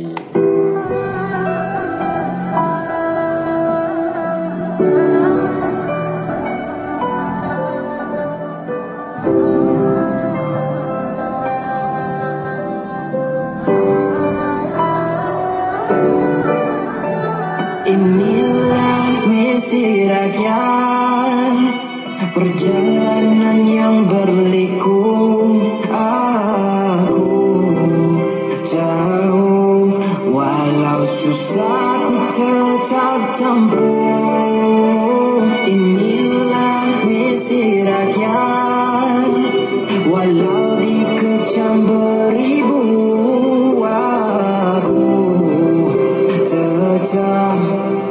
Inilah misi rakyat Perjalanan yang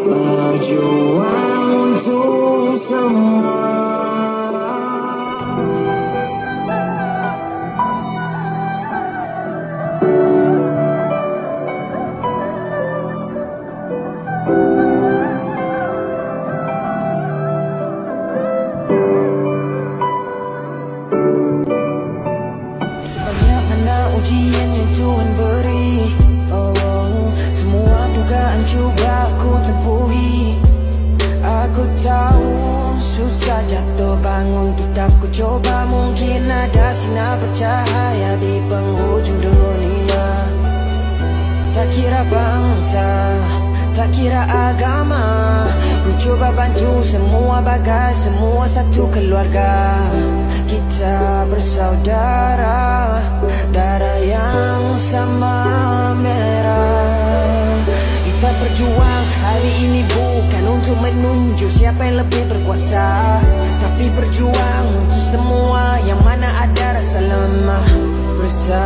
berjuang untuk semua bangun Tetap ku coba mungkin ada sinar bercahaya Di penghujung dunia. Tak kira bangsa, tak kira agama. Ku coba bantu semua bagai semua satu keluarga. Kita bersaudara, darah yang sama merah. Kita berjuang hari ini bukan untuk menunjuk siapa yang lebih berkuasa mana ada rasa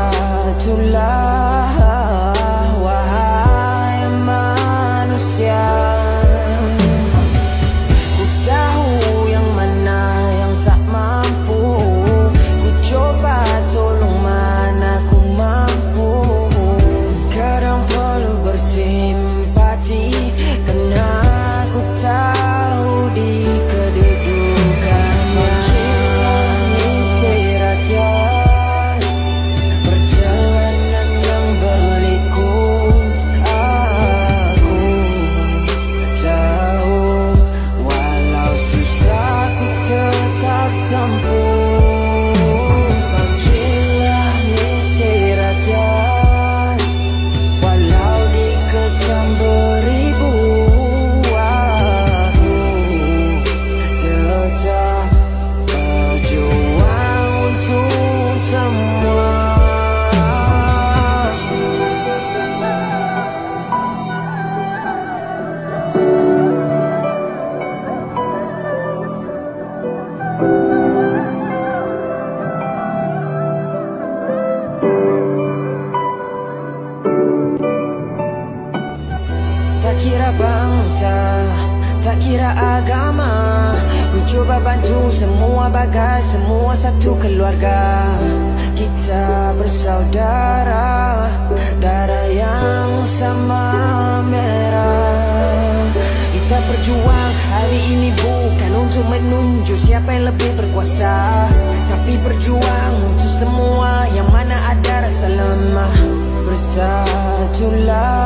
Tak kira bangsa, tak kira agama. Ku coba bantu semua bagai semua satu keluarga. Kita bersaudara, darah yang sama merah. Kita berjuang hari ini bukan untuk menunjuk siapa yang lebih berkuasa. Tapi berjuang untuk semua yang mana ada rasa lemah. Bersatulah